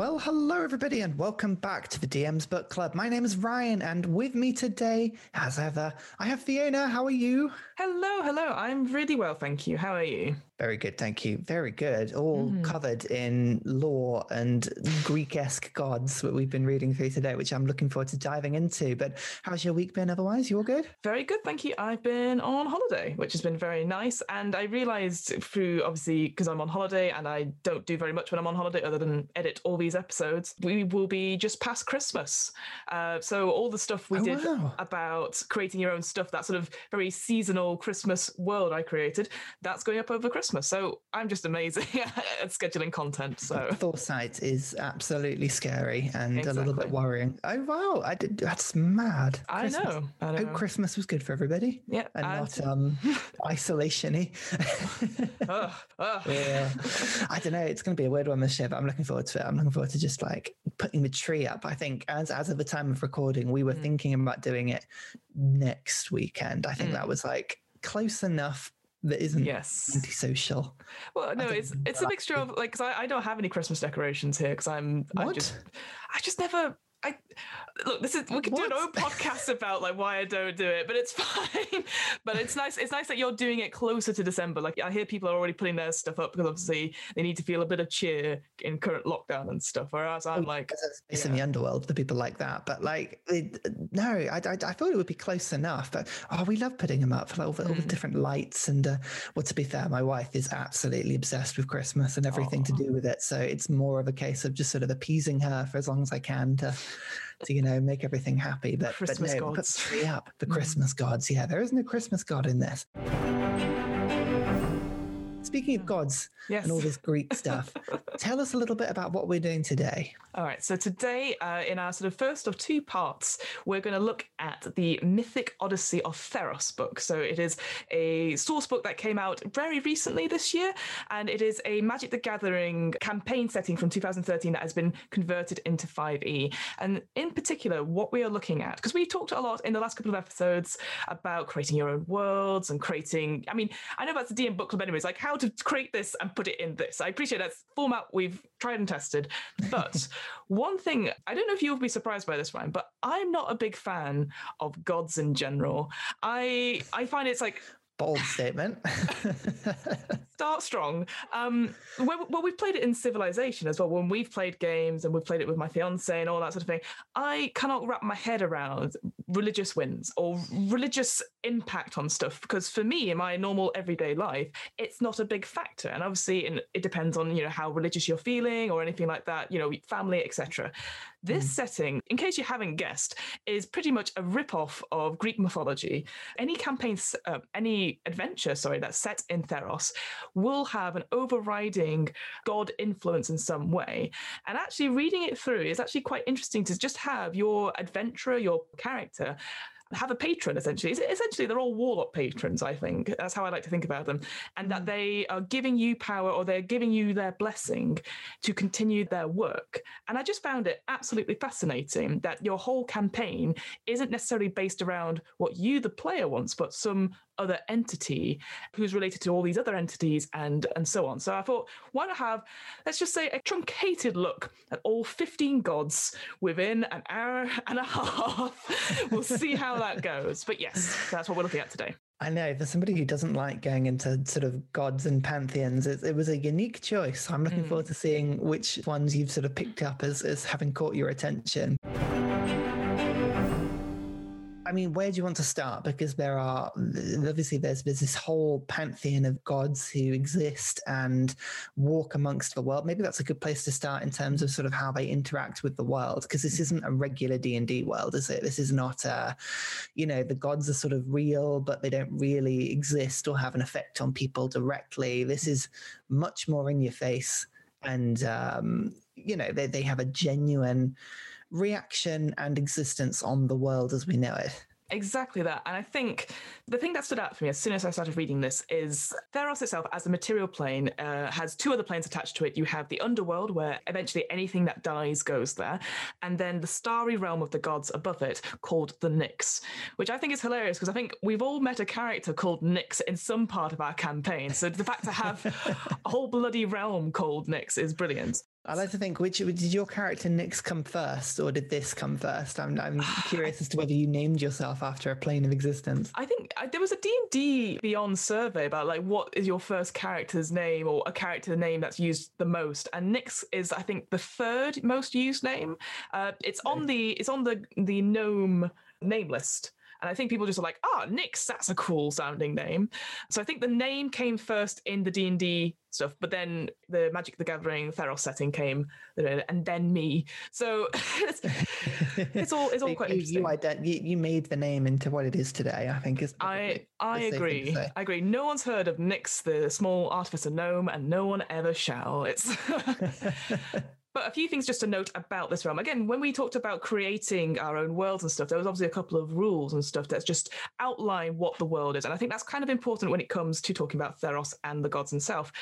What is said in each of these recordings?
Well, hello, everybody, and welcome back to the DM's Book Club. My name is Ryan, and with me today, as ever, I have Fiona. How are you? Hello, hello. I'm really well, thank you. How are you? Very good, thank you. Very good. All mm. covered in lore and Greek esque gods that we've been reading through today, which I'm looking forward to diving into. But how's your week been otherwise? You all good? Very good, thank you. I've been on holiday, which has been very nice. And I realized through, obviously, because I'm on holiday and I don't do very much when I'm on holiday other than edit all these episodes, we will be just past Christmas. Uh, so all the stuff we oh, did wow. about creating your own stuff, that sort of very seasonal Christmas world I created, that's going up over Christmas. Christmas. So I'm just amazing at scheduling content. So foresight is absolutely scary and exactly. a little bit worrying. Oh wow, I did. That's mad. I know. I know. Hope Christmas was good for everybody. Yeah, and not um isolationy. oh, oh. Yeah, I don't know. It's going to be a weird one this year, but I'm looking forward to it. I'm looking forward to just like putting the tree up. I think as as of the time of recording, we were mm. thinking about doing it next weekend. I think mm. that was like close enough that isn't yes antisocial. Well, no, it's it's a mixture of like because I, I don't have any Christmas decorations here because I'm what? I just I just never I look. This is we could what? do an own podcast about like why I don't do it, but it's fine. but it's nice. It's nice that you're doing it closer to December. Like I hear people are already putting their stuff up because obviously they need to feel a bit of cheer in current lockdown and stuff. Whereas I'm oh, like, it's yeah. in the underworld. The people like that, but like, it, no, I, I, I, thought it would be close enough. But oh, we love putting them up for like, all, the, mm. all the different lights. And uh, well, to be fair, my wife is absolutely obsessed with Christmas and everything to do with it. So it's more of a case of just sort of appeasing her for as long as I can to to you know make everything happy. But Christmas but no, gods. put three up the mm-hmm. Christmas gods. Yeah, there isn't a Christmas god in this. Speaking of gods yes. and all this Greek stuff, tell us a little bit about what we're doing today. All right. So, today, uh, in our sort of first of two parts, we're going to look at the Mythic Odyssey of Theros book. So, it is a source book that came out very recently this year, and it is a Magic the Gathering campaign setting from 2013 that has been converted into 5e. And in particular, what we are looking at, because we talked a lot in the last couple of episodes about creating your own worlds and creating, I mean, I know that's the DM book club, anyways, like how to create this and put it in this. I appreciate that's format we've tried and tested. But one thing, I don't know if you'll be surprised by this, Ryan, but I'm not a big fan of gods in general. I I find it's like bold statement. Start strong. Um, well, we've played it in Civilization as well. When we've played games and we've played it with my fiance and all that sort of thing, I cannot wrap my head around religious wins or religious impact on stuff because for me, in my normal everyday life, it's not a big factor. And obviously, it depends on you know how religious you're feeling or anything like that. You know, family, etc. This mm. setting, in case you haven't guessed, is pretty much a rip-off of Greek mythology. Any campaigns, uh, any adventure, sorry, that's set in Theros will have an overriding god influence in some way. And actually reading it through is actually quite interesting to just have your adventurer, your character have a patron essentially. Essentially, they're all warlock patrons. I think that's how I like to think about them, and that mm. they are giving you power or they're giving you their blessing to continue their work. And I just found it absolutely fascinating that your whole campaign isn't necessarily based around what you, the player, wants, but some other entity who's related to all these other entities and and so on. So I thought, why not have, let's just say, a truncated look at all 15 gods within an hour and a half. we'll see how that goes. But yes, that's what we're looking at today. I know for somebody who doesn't like going into sort of gods and pantheons, it, it was a unique choice. I'm looking mm. forward to seeing which ones you've sort of picked up as, as having caught your attention. I mean, where do you want to start? Because there are obviously there's there's this whole pantheon of gods who exist and walk amongst the world. Maybe that's a good place to start in terms of sort of how they interact with the world. Because this isn't a regular D and D world, is it? This is not a, you know, the gods are sort of real, but they don't really exist or have an effect on people directly. This is much more in your face, and um, you know they they have a genuine reaction and existence on the world as we know it. Exactly that. And I think the thing that stood out for me as soon as I started reading this is Theros itself, as a material plane, uh, has two other planes attached to it. You have the underworld, where eventually anything that dies goes there, and then the starry realm of the gods above it, called the Nyx, which I think is hilarious because I think we've all met a character called Nyx in some part of our campaign. So the fact to have a whole bloody realm called Nyx is brilliant. I like to think which did your character Nyx come first, or did this come first? I'm, I'm curious as to whether you named yourself after a plane of existence. I think I, there was a D&D Beyond survey about like what is your first character's name or a character name that's used the most, and Nyx is I think the third most used name. Uh, it's on the it's on the the gnome name list. And I think people just are like, ah, oh, Nyx, that's a cool sounding name. So I think the name came first in the D and D stuff, but then the Magic the Gathering Theros setting came, and then me. So it's, it's all it's all quite you, interesting. You, ident- you, you made the name into what it is today. I think is I I agree. I agree. No one's heard of Nyx, the small artificer gnome, and no one ever shall. It's but a few things just to note about this realm. Again, when we talked about creating our own worlds and stuff, there was obviously a couple of rules and stuff that just outline what the world is. And I think that's kind of important when it comes to talking about Theros and the gods themselves.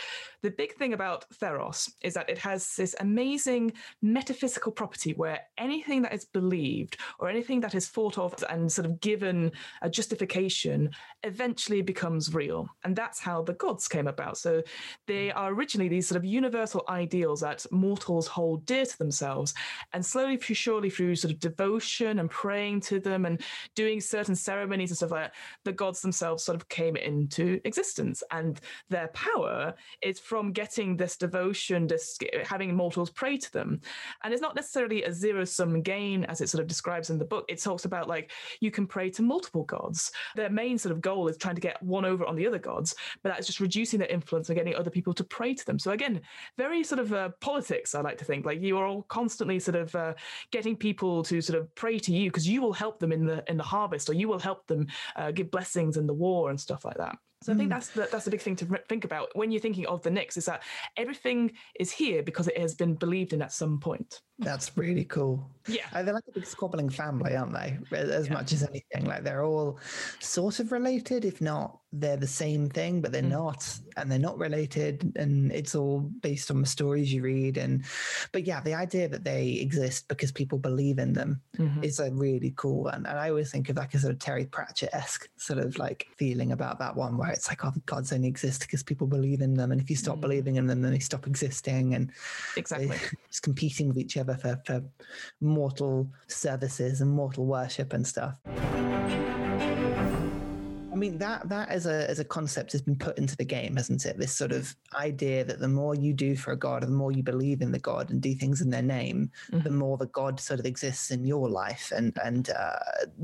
The big thing about Theros is that it has this amazing metaphysical property where anything that is believed or anything that is thought of and sort of given a justification eventually becomes real. And that's how the gods came about. So they are originally these sort of universal ideals that mortals hold dear to themselves. And slowly, surely, through sort of devotion and praying to them and doing certain ceremonies and stuff like that, the gods themselves sort of came into existence. And their power is from getting this devotion, this having mortals pray to them. And it's not necessarily a zero sum gain as it sort of describes in the book. It talks about like you can pray to multiple gods. Their main sort of goal is trying to get one over on the other gods, but that's just reducing their influence and getting other people to pray to them. So again, very sort of uh, politics, I like to think. Like you are all constantly sort of uh, getting people to sort of pray to you because you will help them in the in the harvest, or you will help them uh, give blessings in the war and stuff like that. So I think mm. that's the, that's a big thing to think about when you're thinking of the Nyx is that everything is here because it has been believed in at some point. That's really cool. Yeah, uh, they're like a big squabbling family, aren't they? As yeah. much as anything, like they're all sort of related, if not they're the same thing, but they're mm. not, and they're not related, and it's all based on the stories you read. And but yeah, the idea that they exist because people believe in them mm-hmm. is a really cool one. And I always think of like a sort of Terry Pratchett esque sort of like feeling about that one, where it's like, oh, the gods only exist because people believe in them, and if you stop mm. believing in them, then they stop existing, and exactly, it's competing with each other for for mortal services and mortal worship and stuff. I mean that that as a as a concept has been put into the game, hasn't it? This sort of idea that the more you do for a god, the more you believe in the god and do things in their name, mm-hmm. the more the god sort of exists in your life and and uh,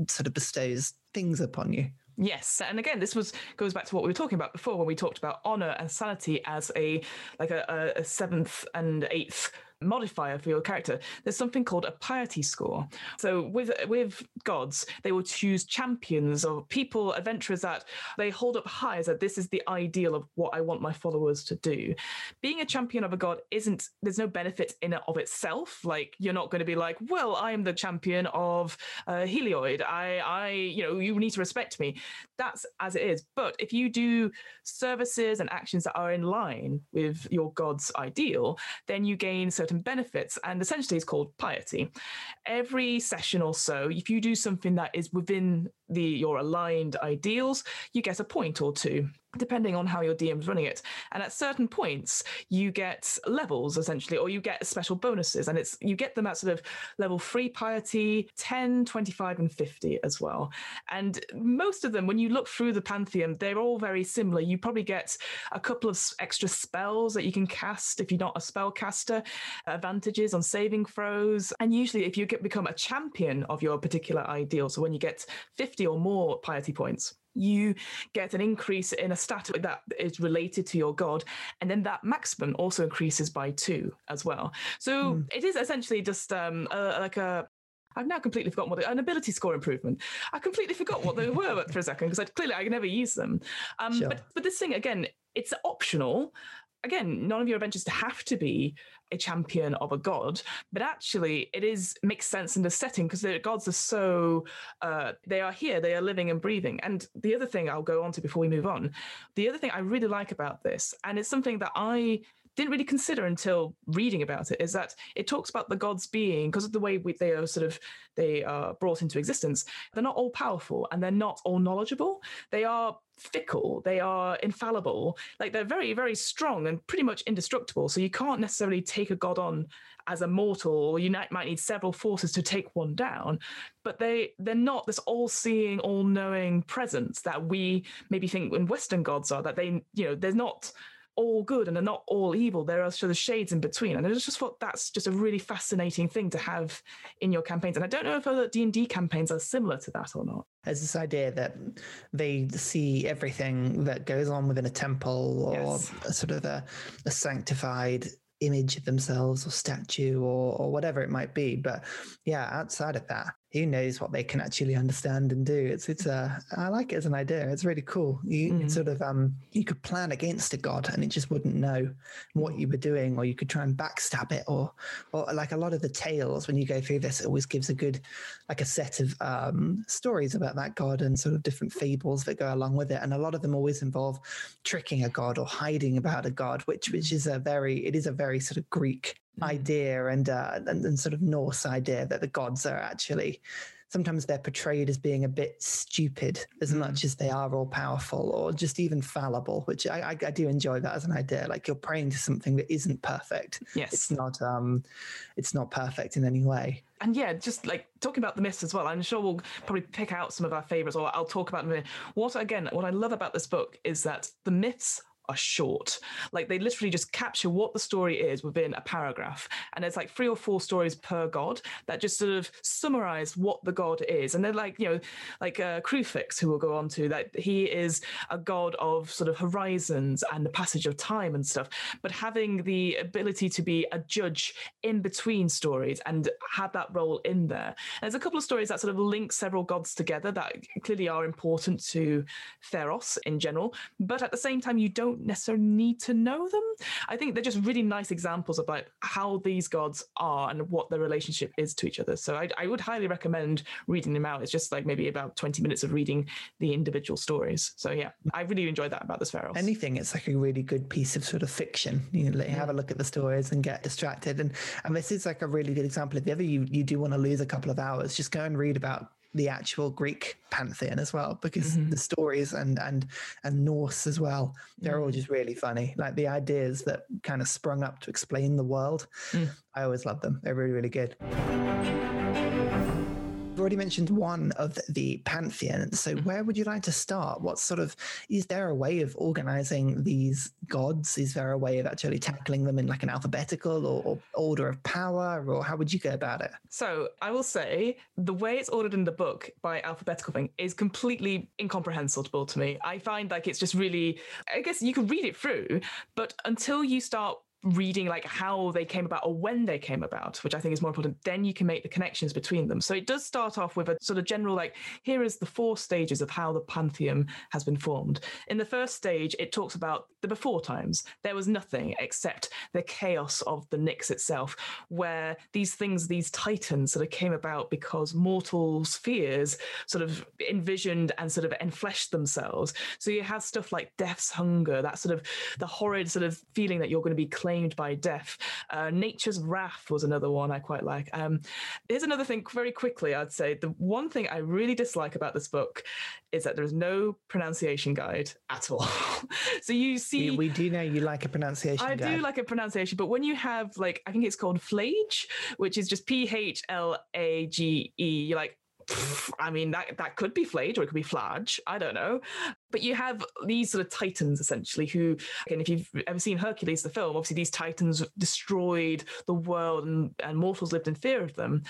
sort of bestows things upon you. Yes, and again, this was goes back to what we were talking about before when we talked about honor and sanity as a like a, a seventh and eighth modifier for your character. There's something called a piety score. So with with gods, they will choose champions or people, adventurers that they hold up high as that this is the ideal of what I want my followers to do. Being a champion of a god isn't there's no benefit in it of itself. Like you're not going to be like, well, I am the champion of uh, Helioid. I I you know you need to respect me. That's as it is. But if you do services and actions that are in line with your god's ideal, then you gain certain certain benefits, and essentially it's called piety. Every session or so, if you do something that is within the your aligned ideals, you get a point or two depending on how your DM's running it. And at certain points, you get levels essentially, or you get special bonuses. And it's you get them at sort of level three piety, 10, 25, and 50 as well. And most of them, when you look through the Pantheon, they're all very similar. You probably get a couple of extra spells that you can cast if you're not a spellcaster, advantages on saving throws. And usually if you get become a champion of your particular ideal, so when you get 50 50 or more piety points you get an increase in a stat that is related to your god and then that maximum also increases by two as well so mm. it is essentially just um, like a I've now completely forgotten what the, an ability score improvement. I completely forgot what they were for a second because I clearly I never use them. Um, sure. But but this thing again, it's optional. Again, none of your adventures have to be a champion of a god, but actually it is makes sense in the setting because the gods are so uh, they are here, they are living and breathing. And the other thing I'll go on to before we move on, the other thing I really like about this, and it's something that I didn't really consider until reading about it is that it talks about the gods being because of the way we, they are sort of they are brought into existence. They're not all powerful and they're not all knowledgeable. They are fickle they are infallible like they're very very strong and pretty much indestructible so you can't necessarily take a god on as a mortal or you might need several forces to take one down but they they're not this all-seeing all-knowing presence that we maybe think when western gods are that they you know they're not all good and they're not all evil. There are sort of shades in between, and I just thought that's just a really fascinating thing to have in your campaigns. And I don't know if other D and D campaigns are similar to that or not. There's this idea that they see everything that goes on within a temple or yes. sort of a, a sanctified image of themselves or statue or, or whatever it might be. But yeah, outside of that, who knows what they can actually understand and do. It's it's a I like it as an idea. It's really cool. You mm-hmm. sort of um you could plan against a god and it just wouldn't know what you were doing, or you could try and backstab it, or or like a lot of the tales when you go through this, it always gives a good like a set of um stories about that god and sort of different fables that go along with it. And a lot of them always involve tricking a god or hiding about a god, which which is a very it is a very sort of Greek Mm. Idea and, uh, and, and sort of Norse idea that the gods are actually sometimes they're portrayed as being a bit stupid as mm. much as they are all powerful or just even fallible, which I, I, I, do enjoy that as an idea. Like you're praying to something that isn't perfect. Yes. It's not um it's not perfect in any way. And yeah, just like talking about the myths as well, I'm sure we'll probably pick out some of our favorites or I'll talk about them. What again, what I love about this book is that the myths are short. Like they literally just capture what the story is within a paragraph. And there's like three or four stories per god that just sort of summarize what the god is. And they're like, you know, like uh, Kruphix, who we'll go on to that he is a god of sort of horizons and the passage of time and stuff, but having the ability to be a judge in between stories and have that role in there. And there's a couple of stories that sort of link several gods together that clearly are important to Theros in general. But at the same time, you don't don't necessarily need to know them. I think they're just really nice examples about how these gods are and what their relationship is to each other. So I, I would highly recommend reading them out. It's just like maybe about 20 minutes of reading the individual stories. So yeah, I really enjoyed that about this Pharos. Anything, it's like a really good piece of sort of fiction. You know, have a look at the stories and get distracted. And and this is like a really good example. If ever you, you do want to lose a couple of hours, just go and read about the actual Greek pantheon as well, because mm-hmm. the stories and and and Norse as well, they're all just really funny. Like the ideas that kind of sprung up to explain the world. Mm. I always love them. They're really, really good. Already mentioned one of the pantheon. So, mm-hmm. where would you like to start? What sort of is there a way of organizing these gods? Is there a way of actually tackling them in like an alphabetical or, or order of power, or how would you go about it? So, I will say the way it's ordered in the book by alphabetical thing is completely incomprehensible to me. I find like it's just really, I guess you can read it through, but until you start reading like how they came about or when they came about, which I think is more important, then you can make the connections between them. So it does start off with a sort of general like, here is the four stages of how the pantheon has been formed. In the first stage, it talks about the before times. There was nothing except the chaos of the Nyx itself, where these things, these titans sort of came about because mortal spheres sort of envisioned and sort of enfleshed themselves. So you have stuff like death's hunger, that sort of the horrid sort of feeling that you're going to be claimed claimed by death. Uh, Nature's Wrath was another one I quite like. Um, here's another thing, very quickly, I'd say the one thing I really dislike about this book is that there's no pronunciation guide at all. so you see, we, we, do know you like a pronunciation. I guide. do like a pronunciation, but when you have like, I think it's called flage, which is just P H L A G E, you're like, I mean, that, that could be Phlage or it could be Flage. I don't know. But you have these sort of titans essentially who, again, if you've ever seen Hercules, the film, obviously these titans destroyed the world and, and mortals lived in fear of them.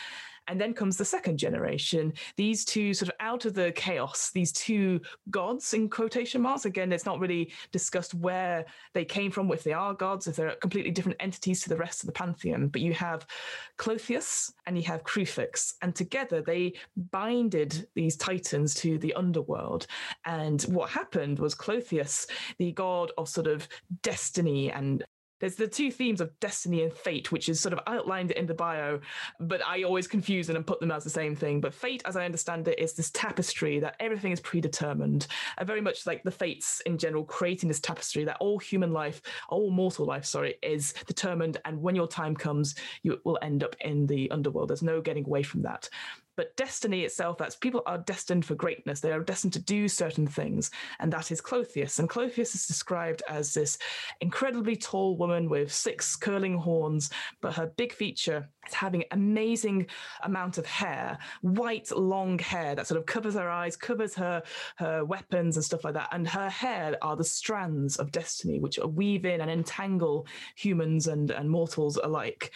And then comes the second generation, these two sort of out of the chaos, these two gods in quotation marks. Again, it's not really discussed where they came from, if they are gods, if they're completely different entities to the rest of the pantheon. But you have Klothys and you have Kruphix, and together they binded these titans to the underworld. And what happened was Klothys, the god of sort of destiny and there's the two themes of destiny and fate, which is sort of outlined in the bio, but I always confuse them and put them as the same thing. But fate, as I understand it, is this tapestry that everything is predetermined, and very much like the fates in general, creating this tapestry that all human life, all mortal life, sorry, is determined. And when your time comes, you will end up in the underworld. There's no getting away from that but destiny itself that's people are destined for greatness. They are destined to do certain things and that is Klothys and Klothys is described as this incredibly tall woman with six curling horns but her big feature is having amazing amount of hair white long hair that sort of covers her eyes covers her her weapons and stuff like that. And her hair are the strands of destiny which weave in and entangle humans and and mortals alike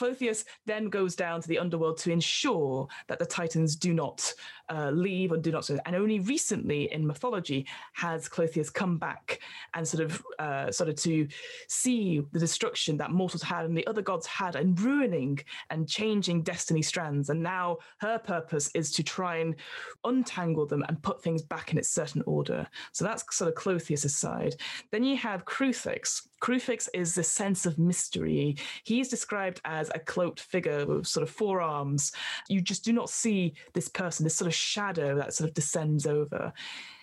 Klothys then goes down to the underworld to ensure that the Titans do not uh, leave or do not. And only recently in mythology has Klothys come back and sort of uh, sort of to see the destruction that mortals had and the other gods had, and ruining and changing destiny strands. And now her purpose is to try and untangle them and put things back in its certain order. So that's sort of Klothys' side. Then you have Kruphix. Kruphix is the sense of mystery. He is described as a cloaked figure with sort of four arms. You just do not see this person, this sort of shadow that sort of descends over.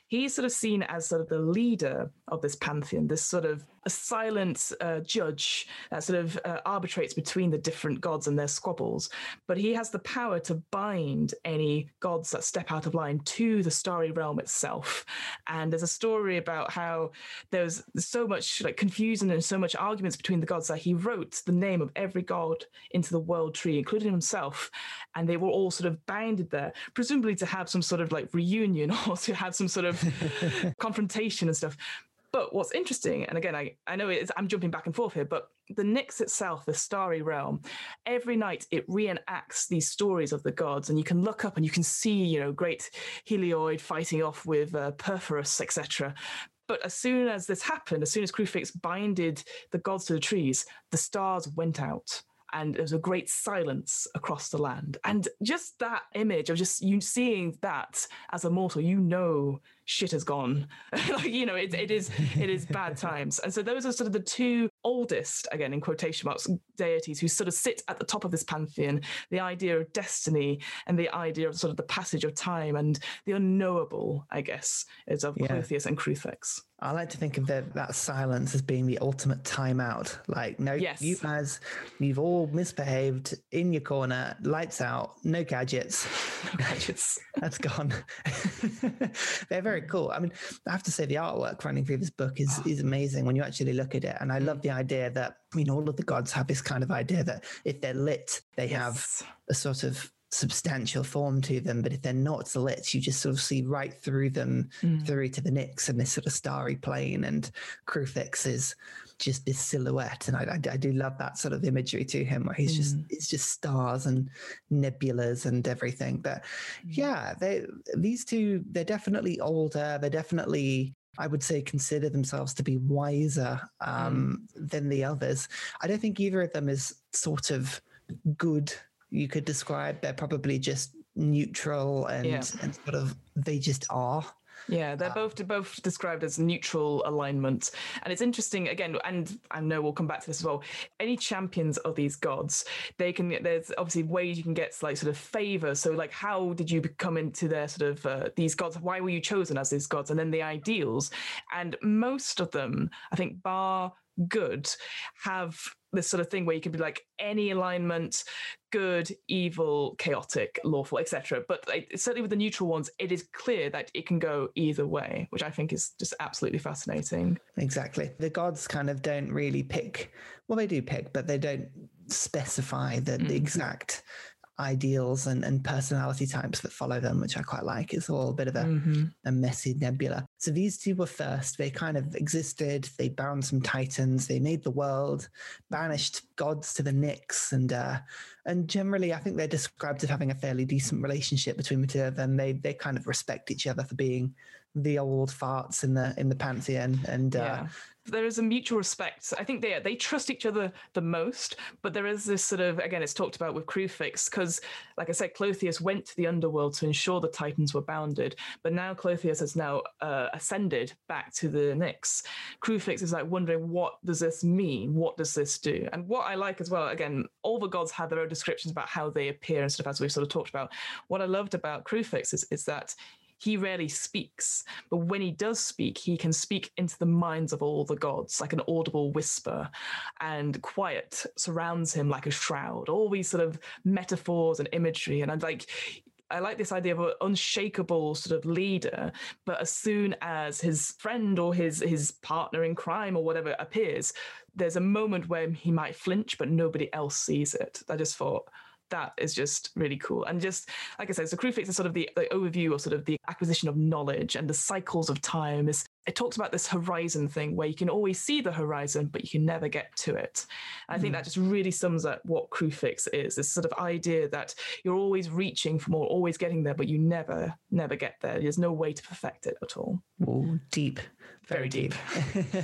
He's sort of seen as sort of the leader of this pantheon, this sort of a silent uh, judge that sort of uh, arbitrates between the different gods and their squabbles. But he has the power to bind any gods that step out of line to the starry realm itself. And there's a story about how there's so much like confusion and so much arguments between the gods that he wrote the name of every god into the world tree, including himself. And they were all sort of bounded there, presumably to have some sort of like reunion or to have some sort of confrontation and stuff. But what's interesting, and again, I, I know I'm jumping back and forth here, but the Nyx itself, the starry realm, every night it reenacts these stories of the gods, and you can look up and you can see, you know, great Heliod fighting off with uh, Purphoros, etc. But as soon as this happened, as soon as Kruphix binded the gods to the trees, the stars went out and there was a great silence across the land. And just that image of just you seeing that as a mortal, you know shit has gone. like, you know, it, it is it is bad times. And so those are sort of the two oldest, again in quotation marks, deities who sort of sit at the top of this pantheon. The idea of destiny and the idea of sort of the passage of time and the unknowable, I guess, is of yeah. and Kruphix. I like to think of the, that silence as being the ultimate timeout. Like, no, yes. you guys, you've all misbehaved in your corner, lights out, no gadgets. No gadgets. That's gone. They're very cool. I mean, I have to say the artwork running through this book is, is amazing when you actually look at it. And I love mm. the idea that, I mean, all of the gods have this kind of idea that if they're lit, they yes. have a sort of substantial form to them, but if they're not lit, you just sort of see right through them, mm. through to the Nyx and this sort of starry plane. And Kruphix is just this silhouette, and I, I, I, do love that sort of imagery to him, where he's mm. just it's just stars and nebulas and everything. But mm. yeah, they these two they're definitely older. They're definitely I would say consider themselves to be wiser um, mm. than the others. I don't think either of them is sort of good you could describe. They're probably just neutral and, yeah. and sort of they just are. Yeah, they're both both described as neutral alignment, and it's interesting again. And I know we'll come back to this as well. Any champions of these gods, they can. There's obviously ways you can get like sort of favor. So like, how did you come into their sort of uh, these gods? Why were you chosen as these gods? And then the ideals, and most of them, I think, bar good have this sort of thing where you can be like any alignment good evil chaotic lawful etc but certainly with the neutral ones it is clear that it can go either way which i think is just absolutely fascinating. Exactly. The gods kind of don't really pick well they do pick but they don't specify the, mm-hmm. the exact ideals and, and personality types that follow them, which I quite like. It's all a bit of a, mm-hmm. a messy nebula. So these two were first. They kind of existed. They bound some titans. They made the world, banished gods to the Nyx, and uh, and generally, I think they're described as having a fairly decent relationship between the two of them. They they kind of respect each other for being the old farts in the in the pantheon, and uh, yeah there is a mutual respect. I think they they trust each other the most, but there is this sort of again, it's talked about with Kruphix because, like I said, Klothys went to the underworld to ensure the Titans were bounded, but now Klothys has now uh, ascended back to the Nyx. Kruphix is like wondering what does this mean? What does this do? And what I like as well, again, all the gods have their own descriptions about how they appear and stuff as we've sort of talked about. What I loved about Kruphix is, is that he rarely speaks, but when he does speak, he can speak into the minds of all the gods, like an audible whisper, and quiet surrounds him like a shroud. All these sort of metaphors and imagery, and I'm like, I like this idea of an unshakable sort of leader, but as soon as his friend or his his partner in crime or whatever appears, there's a moment where he might flinch, but nobody else sees it. I just thought that is just really cool. And just like I said, so Kruphix is sort of the, the overview of sort of the acquisition of knowledge and the cycles of time. Is it talks about this horizon thing where you can always see the horizon, but you can never get to it. I think that mm. just really sums up what Kruphix is. This sort of idea that you're always reaching for more, always getting there, but you never, never get there. There's no way to perfect it at all. Oh, deep. Very, Very deep. deep.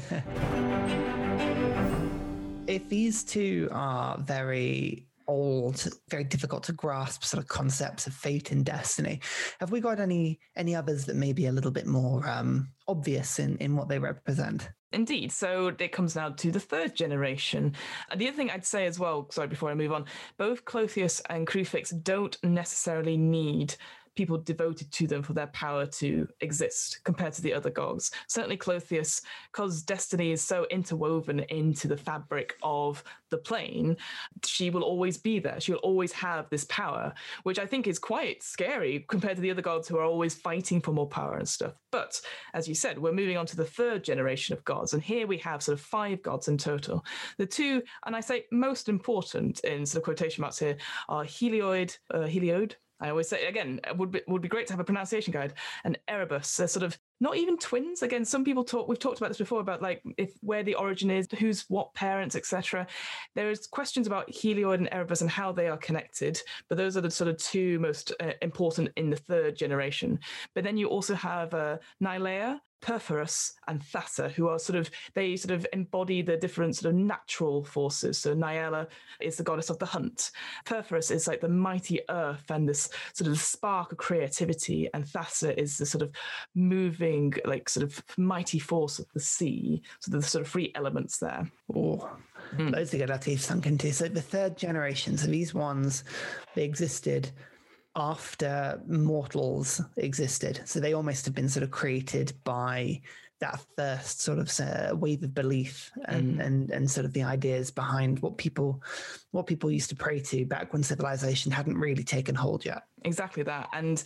if these two are very old, very difficult to grasp sort of concepts of fate and destiny. Have we got any any others that may be a little bit more um, obvious in in what they represent? Indeed. So it comes now to the third generation. And the other thing I'd say as well, sorry, before I move on, both Klothys and Kruphix don't necessarily need people devoted to them for their power to exist compared to the other gods. Certainly, Klothys, because destiny is so interwoven into the fabric of the plane, she will always be there. She'll always have this power, which I think is quite scary compared to the other gods who are always fighting for more power and stuff. But as you said, we're moving on to the third generation of gods. And here we have sort of five gods in total. The two, and I say most important in sort of quotation marks here, are Heliod, uh, Heliod, I always say again, it would be would be great to have a pronunciation guide. And Erebos, they're sort of not even twins. Again, some people talk. We've talked about this before about like if where the origin is, who's what parents, etc. There is questions about Heliod and Erebos and how they are connected, but those are the sort of two most uh, important in the third generation. But then you also have uh, Nylea, Purphoros and Thassa, who are sort of they sort of embody the different sort of natural forces. So Nylea is the goddess of the hunt. Purphoros is like the mighty earth and this sort of spark of creativity, and Thassa is the sort of moving, like sort of mighty force of the sea. So the sort of three elements there. Oh, mm. loads get our teeth sunk into. So the third generation, so these ones, they existed after mortals existed. So they almost have been sort of created by that first sort of uh, wave of belief and, mm-hmm. and and sort of the ideas behind what people what people used to pray to back when civilization hadn't really taken hold yet. Exactly that. And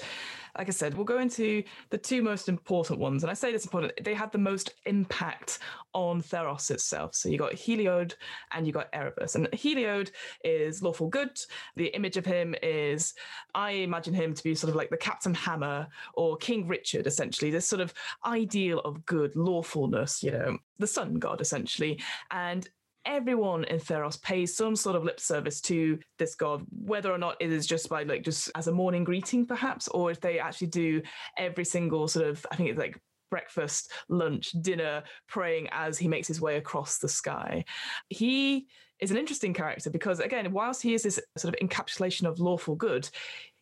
like I said, we'll go into the two most important ones. And I say this important, they have the most impact on Theros itself. So you got Heliod and you got Erebos. And Heliod is lawful good. The image of him is, I imagine him to be sort of like the Captain Hammer or King Richard, essentially, this sort of ideal of good, lawfulness, you know, the sun god, essentially. And everyone in Theros pays some sort of lip service to this god, whether or not it is just by like just as a morning greeting, perhaps, or if they actually do every single sort of, I think it's like breakfast, lunch, dinner, praying as he makes his way across the sky. He is an interesting character because, again, whilst he is this sort of encapsulation of lawful good,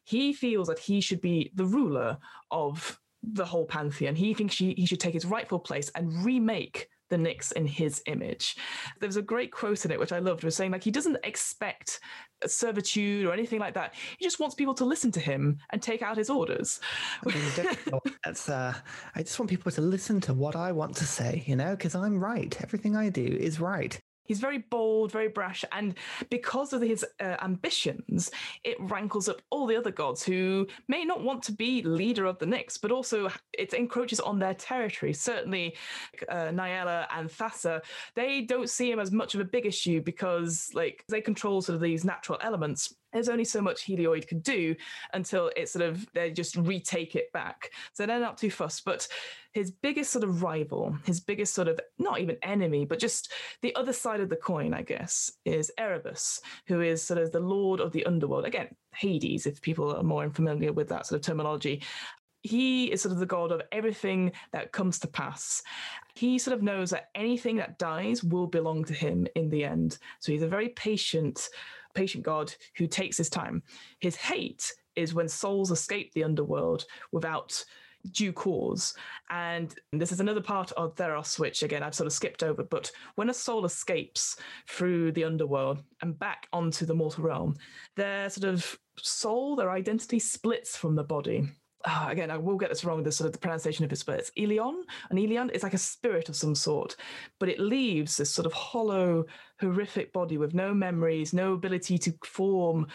he feels that he should be the ruler of the whole pantheon. He thinks he, he should take his rightful place and remake the Nyx in his image. There was a great quote in it, which I loved, was saying like he doesn't expect servitude or anything like that. He just wants people to listen to him and take out his orders. I mean, that's uh, I just want people to listen to what I want to say, you know, because I'm right. Everything I do is right. He's very bold, very brash, and because of his uh, ambitions, it rankles up all the other gods who may not want to be leader of the Nyx, but also it encroaches on their territory. Certainly, uh, and Thassa, they don't see him as much of a big issue because, like, they control sort of these natural elements there's only so much Heliod could do until it sort of they just retake it back. So they're not too fussed. But his biggest sort of rival, his biggest sort of not even enemy, but just the other side of the coin, I guess, is Erebos, who is sort of the lord of the underworld. Again, Hades, if people are more familiar with that sort of terminology. he is sort of the god of everything that comes to pass. He sort of knows that anything that dies will belong to him in the end. So he's a very patient, patient god who takes his time. His hate is when souls escape the underworld without due cause. And this is another part of Theros, which again I've sort of skipped over. But when a soul escapes through the underworld and back onto the mortal realm, their sort of soul, their identity splits from the body uh, again, I will get this wrong, with the sort of the pronunciation of his but it's Elion. And Elion is like a spirit of some sort, but it leaves this sort of hollow, horrific body with no memories, no ability to form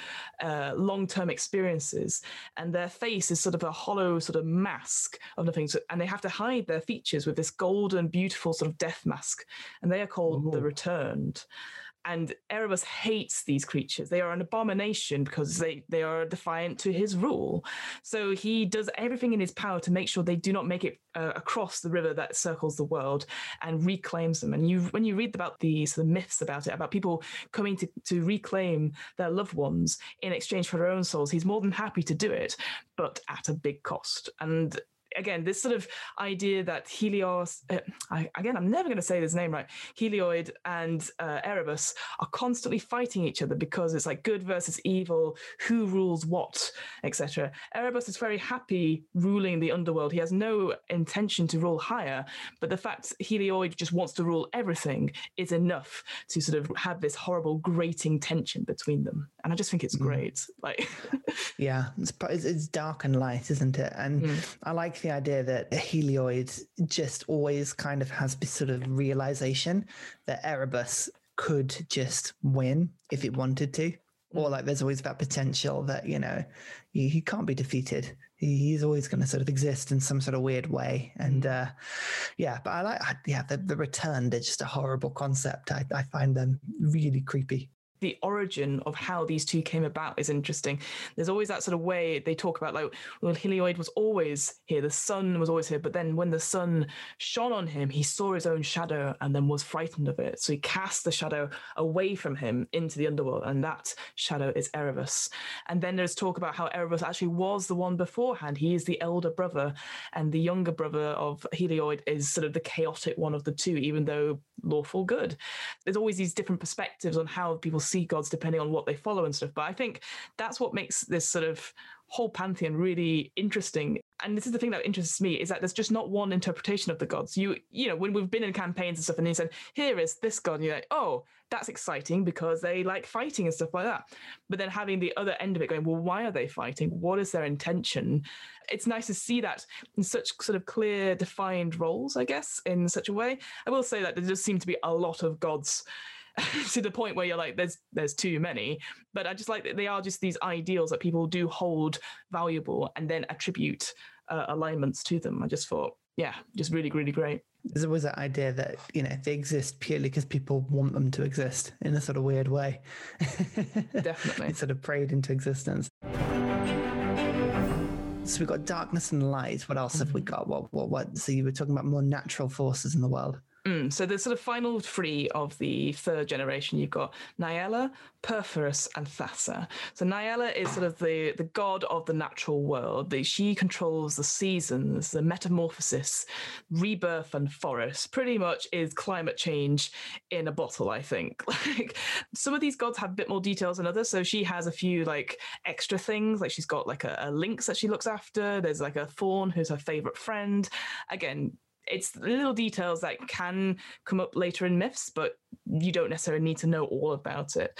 uh, long term experiences. And their face is sort of a hollow sort of mask of nothing. So, and they have to hide their features with this golden, beautiful sort of death mask. And they are called Ooh. the Returned and Erebos hates these creatures. They are an abomination because they, they are defiant to his rule. So he does everything in his power to make sure they do not make it uh, across the river that circles the world and reclaims them. And you, when you read about the myths about it, about people coming to, to reclaim their loved ones in exchange for their own souls, he's more than happy to do it, but at a big cost. And again, this sort of idea that Helios, uh, I, again, I'm never going to say this name right, Helioid and uh, Erebos are constantly fighting each other because it's like good versus evil, who rules what, etc. Erebos is very happy ruling the underworld. He has no intention to rule higher, but the fact Helioid just wants to rule everything is enough to sort of have this horrible grating tension between them. And I just think it's mm. great. Like, yeah, it's, it's dark and light, isn't it? And mm. I like the idea that a helioid just always kind of has this sort of realization that Erebos could just win if it wanted to. Or mm. like there's always that potential that, you know, he, he can't be defeated. He, he's always going to sort of exist in some sort of weird way. And mm. uh, yeah, but I like, yeah, the, the return, they're just a horrible concept. I, I find them really creepy the origin of how these two came about is interesting. There's always that sort of way they talk about, like, well, Helioid was always here, the sun was always here, but then when the sun shone on him, he saw his own shadow and then was frightened of it. So he cast the shadow away from him into the underworld, and that shadow is Erebos. And then there's talk about how Erebos actually was the one beforehand. He is the elder brother, and the younger brother of Helioid is sort of the chaotic one of the two, even though lawful good. There's always these different perspectives on how people see gods depending on what they follow and stuff. But I think that's what makes this sort of whole pantheon really interesting. And this is the thing that interests me is that there's just not one interpretation of the gods. You you know when we've been in campaigns and stuff and he said here is this god and you're like oh that's exciting because they like fighting and stuff like that. But then having the other end of it going well why are they fighting? What is their intention? It's nice to see that in such sort of clear defined roles i guess in such a way. I will say that there does seem to be a lot of gods to the point where you're like, there's there's too many. But I just like that they are just these ideals that people do hold valuable and then attribute uh, alignments to them. I just thought, yeah, just really, really great. There's always that idea that you know they exist purely because people want them to exist in a sort of weird way. Definitely, it's sort of prayed into existence. So we've got darkness and light. What else have we mm-hmm. got? What what what? So you were talking about more natural forces in the world. Mm, so the sort of final three of the third generation, you've got Nylea, Purphoros, and Thassa. So Nylea is sort of the, the god of the natural world. The, she controls the seasons, the metamorphosis, rebirth, and forest. Pretty much is climate change in a bottle, I think. Like some of these gods have a bit more details than others. So she has a few like extra things, like she's got like a, a lynx that she looks after. There's like a fawn who's her favorite friend. Again, it's little details that can come up later in myths, but you don't necessarily need to know all about it.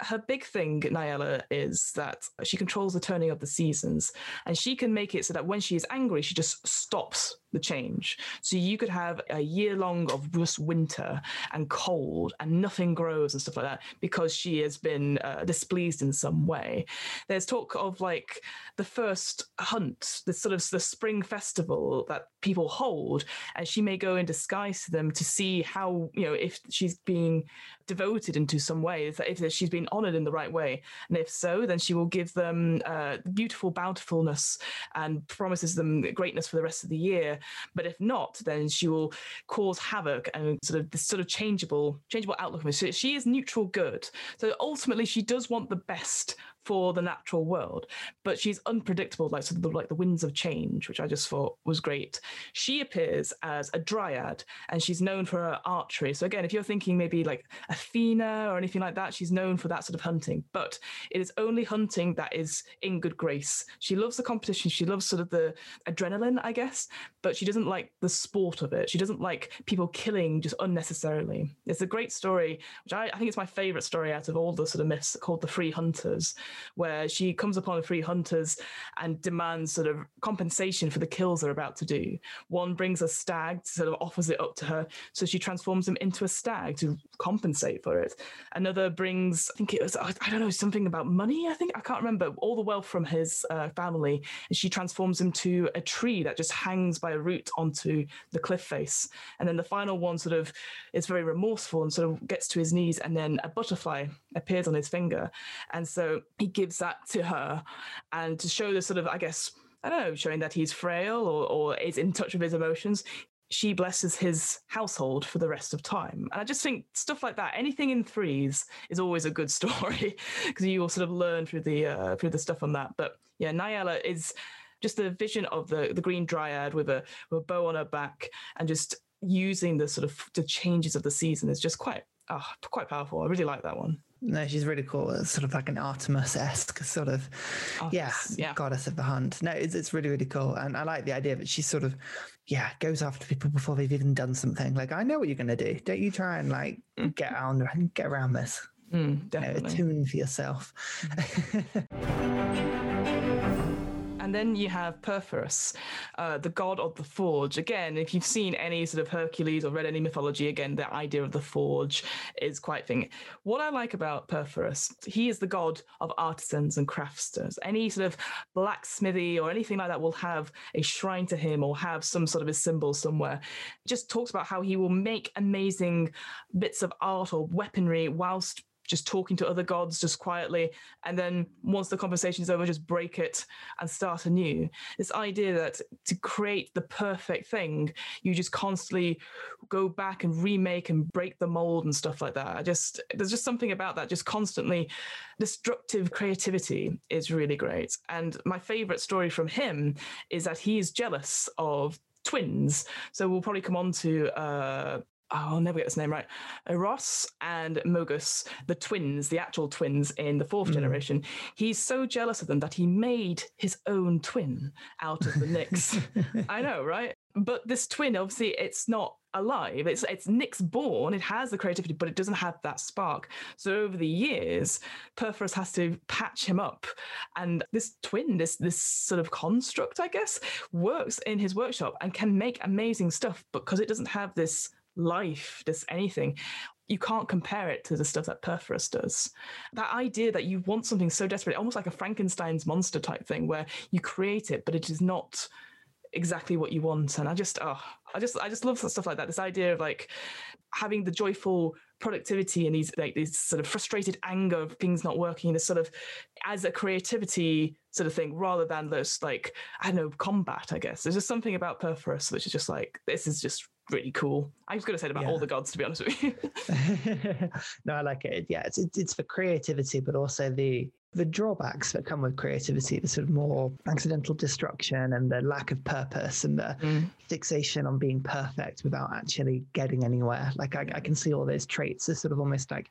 Her big thing, Nylea, is that she controls the turning of the seasons and she can make it so that when she is angry, she just stops the change. So you could have a year long of just winter and cold and nothing grows and stuff like that because she has been uh, displeased in some way. There's talk of like the first hunt, the sort of the spring festival that people hold, and she may go in disguise to them to see how, you know, if she's being devoted into some way, if, she's been honored in the right way. And if so, then she will give them uh, beautiful bountifulness and promises them greatness for the rest of the year but if not, then she will cause havoc and sort of this sort of changeable, changeable outlook. So she is neutral good. So ultimately, she does want the best for the natural world, but she's unpredictable, like of the, like the winds of change, which I just thought was great. She appears as a dryad, and she's known for her archery. So again, if you're thinking maybe like Athena or anything like that, she's known for that sort of hunting. But it is only hunting that is in good grace. She loves the competition. She loves sort of the adrenaline, I guess, but she doesn't like the sport of it. She doesn't like people killing just unnecessarily. It's a great story, which I, I think it's my favorite story out of all the sort of myths called the Free Hunters, where she comes upon the Free Hunters and demands sort of compensation for the kills they're about to do. One brings a stag, sort of offers it up to her, so she transforms him into a stag to compensate for it. Another brings, I think it was, I don't know, something about money. I think I can't remember all the wealth from his uh, family, and she transforms him to a tree that just hangs by a root onto the cliff face. And then the final one sort of is very remorseful and sort of gets to his knees, and then a butterfly appears on his finger, and so he gives that to her, and to show the sort of, I guess. I don't know, showing that he's frail or, or is in touch with his emotions she blesses his household for the rest of time. And I just think stuff like that, anything in threes is always a good story because you will sort of learn through the uh, through the stuff on that. But yeah, Nylea is just the vision of the the green dryad with a with a bow on her back and just using the sort of the changes of the season is just quite oh, quite powerful. I really like that one. No, she's really cool. It's sort of like an Artemis esque sort of, yeah, yeah, goddess of the hunt. No, it's, it's really, really cool. And I like the idea that she sort of, yeah, goes after people before they've even done something. Like, I know what you're going to do. Don't you try and like mm. get around, get around this. Mm, definitely. You know, attune for yourself. And then you have Purphoros, uh, the god of the forge. Again, if you've seen any sort of Hercules or read any mythology, again, the idea of the forge is quite thing. What I like about Purphoros, he is the god of artisans and crafters. Any sort of blacksmithy or anything like that will have a shrine to him or have some sort of a symbol somewhere. Just talks about how he will make amazing bits of art or weaponry whilst just talking to other gods just quietly. And then once the conversation is over, just break it and start anew. This idea that to create the perfect thing, you just constantly go back and remake and break the mold and stuff like that. I just, there's just something about that, just constantly destructive creativity is really great. And my favorite story from him is that he is jealous of twins. So we'll probably come on to uh, I'll never get his name right. Iroas and Mogis, the twins, the actual twins in the fourth mm. generation. He's so jealous of them that he made his own twin out of the Nyx. I know, right? But this twin, obviously, it's not alive. It's it's Nyx born. It has the creativity, but it doesn't have that spark. So over the years, Purphoros has to patch him up, and this twin, this this sort of construct, I guess, works in his workshop and can make amazing stuff because it doesn't have this life, just anything, you can't compare it to the stuff that Purphoros does. That idea that you want something so desperate, almost like a Frankenstein's monster type thing, where you create it, but it is not exactly what you want. And I just, oh, I just, I just love stuff like that. This idea of like having the joyful productivity and these like these sort of frustrated anger of things not working, this sort of as a creativity sort of thing, rather than this like I don't know combat. I guess there's just something about Purphoros which is just like this is just really cool. I was going to say about yeah. all the gods, to be honest with you. no, I like it. Yeah, it's, it's for creativity, but also the the drawbacks that come with creativity, the sort of more accidental destruction and the lack of purpose and the mm. fixation on being perfect without actually getting anywhere. Like I, I can see all those traits as sort of almost like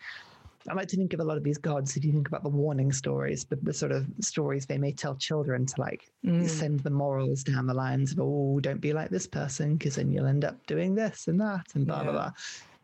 I like to think of a lot of these gods, if you think about the warning stories, the, the sort of stories they may tell children to like mm. send the morals down the lines of, oh, don't be like this person, because then you'll end up doing this and that and blah, yeah. blah, blah.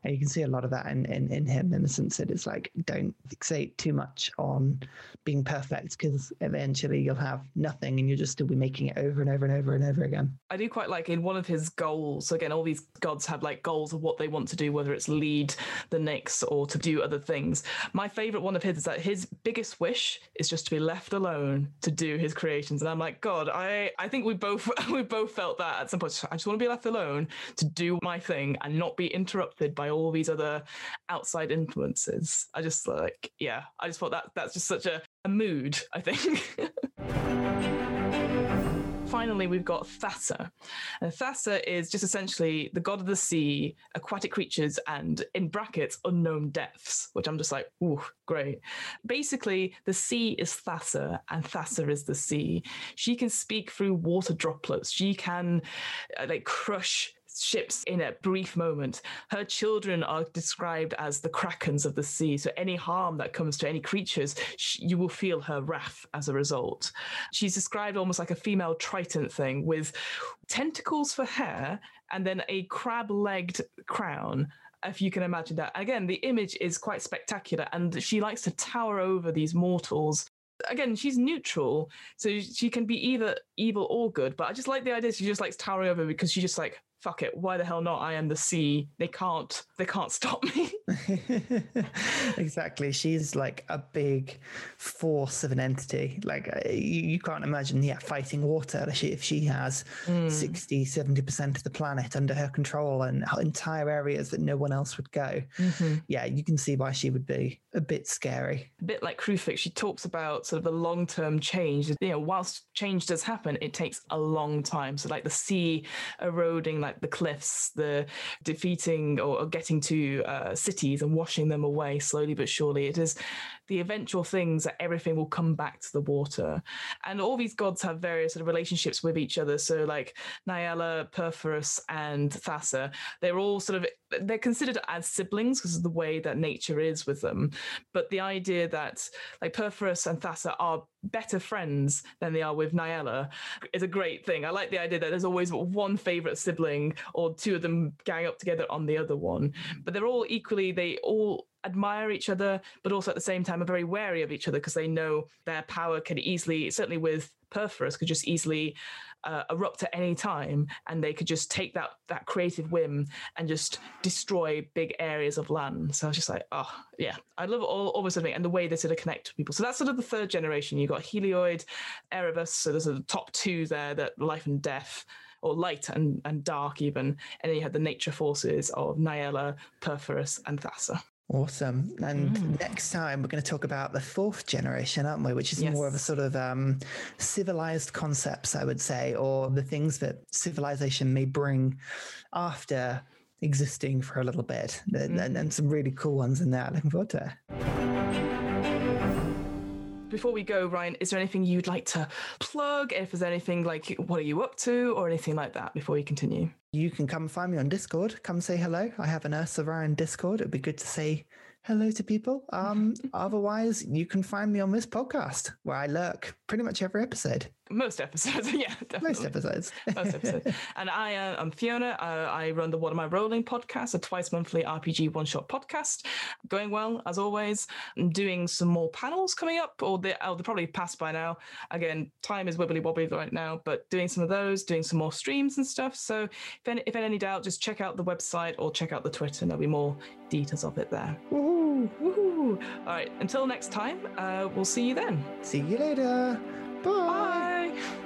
And you can see a lot of that in, in, in him in the sense that it's like, don't fixate too much on being perfect because eventually you'll have nothing and you'll just still be making it over and over and over and over again. I do quite like in one of his goals, again, all these gods have like goals of what they want to do, whether it's lead the Nyx or to do other things. My favorite one of his is that his biggest wish is just to be left alone to do his creations. And I'm like, God, I, I think we both we both felt that at some point. I just want to be left alone to do my thing and not be interrupted by all these other outside influences. I just like, yeah, I just thought that that's just such a, a mood, I think. finally, we've got Thassa. And Thassa is just essentially the god of the sea, aquatic creatures, and in brackets, unknown depths, which I'm just like, ooh, great. Basically, the sea is Thassa, and Thassa is the sea. She can speak through water droplets. She can uh, like crush ships in a brief moment. Her children are described as the krakens of the sea. So any harm that comes to any creatures, you will feel her wrath as a result. She's described almost like a female triton thing with tentacles for hair and then a crab legged crown if you can imagine that. Again, the image is quite spectacular, and she likes to tower over these mortals. Again, she's neutral, so she can be either evil or good. But I just like the idea she just likes towering over because she just like fuck it why the hell not? I am the sea they can't they can't stop me. Exactly. She's like a big force of an entity. Like uh, you, you can't imagine yeah fighting water if she, if she has mm. 60 70% of the planet under her control and entire areas that no one else would go. Mm-hmm. yeah you can see why she would be a bit scary. A bit like Kruphix she talks about sort of a long-term change. You know whilst change does happen it takes a long time. So like the sea eroding like the cliffs, the defeating or, or getting to uh, cities and washing them away slowly but surely. It is the eventual things that everything will come back to the water. And all these gods have various sort of relationships with each other. So like Nylea, Purphoros, and Thassa, they're all sort of they're considered as siblings because of the way that nature is with them. But the idea that like Purphoros and Thassa are better friends than they are with Nylea is a great thing. I like the idea that there's always one favorite sibling or two of them gang up together on the other one. But they're all equally, they all admire each other, but also at the same time are very wary of each other because they know their power can easily, certainly with Purphoros, could just easily uh, erupt at any time, and they could just take that that creative whim and just destroy big areas of land. So I was just like, oh yeah, I love all all this thing and the way they sort of connect to people. So that's sort of the third generation. you've got Heliod, Erebos. So there's the top two there that life and death or light and, and dark even. And then you had the nature forces of Nylea, Purphoros, and Thassa. Awesome. And mm. next time we're going to talk about the fourth generation, aren't we? Which is yes. more of a sort of um, civilized concepts, I would say, or the things that civilization may bring after existing for a little bit. Mm. And, and, some really cool ones in there. Looking forward to it before we go, Ryan, is there anything you'd like to plug? If there's anything like, what are you up to, or anything like that before we continue? You can come find me on Discord. Come say hello. I have an Ursa Ryan Discord. It'd be good to say hello to people. Um, otherwise, you can find me on this podcast where I lurk pretty much every episode. Most episodes, yeah, definitely. Most episodes. Most episodes. And I uh, am Fiona. Uh, I run the What Am I Rolling podcast, a twice monthly RPG one shot podcast. Going well, as always. I'm doing some more panels coming up, or they, oh, they're probably passed by now. Again, time is wibbly wobbly right now, but doing some of those, doing some more streams and stuff. So if any, if any doubt, just check out the website or check out the Twitter, and there'll be more details of it there. Woohoo! Woohoo! All right, until next time, uh, we'll see you then. See you later. Bye. Bye.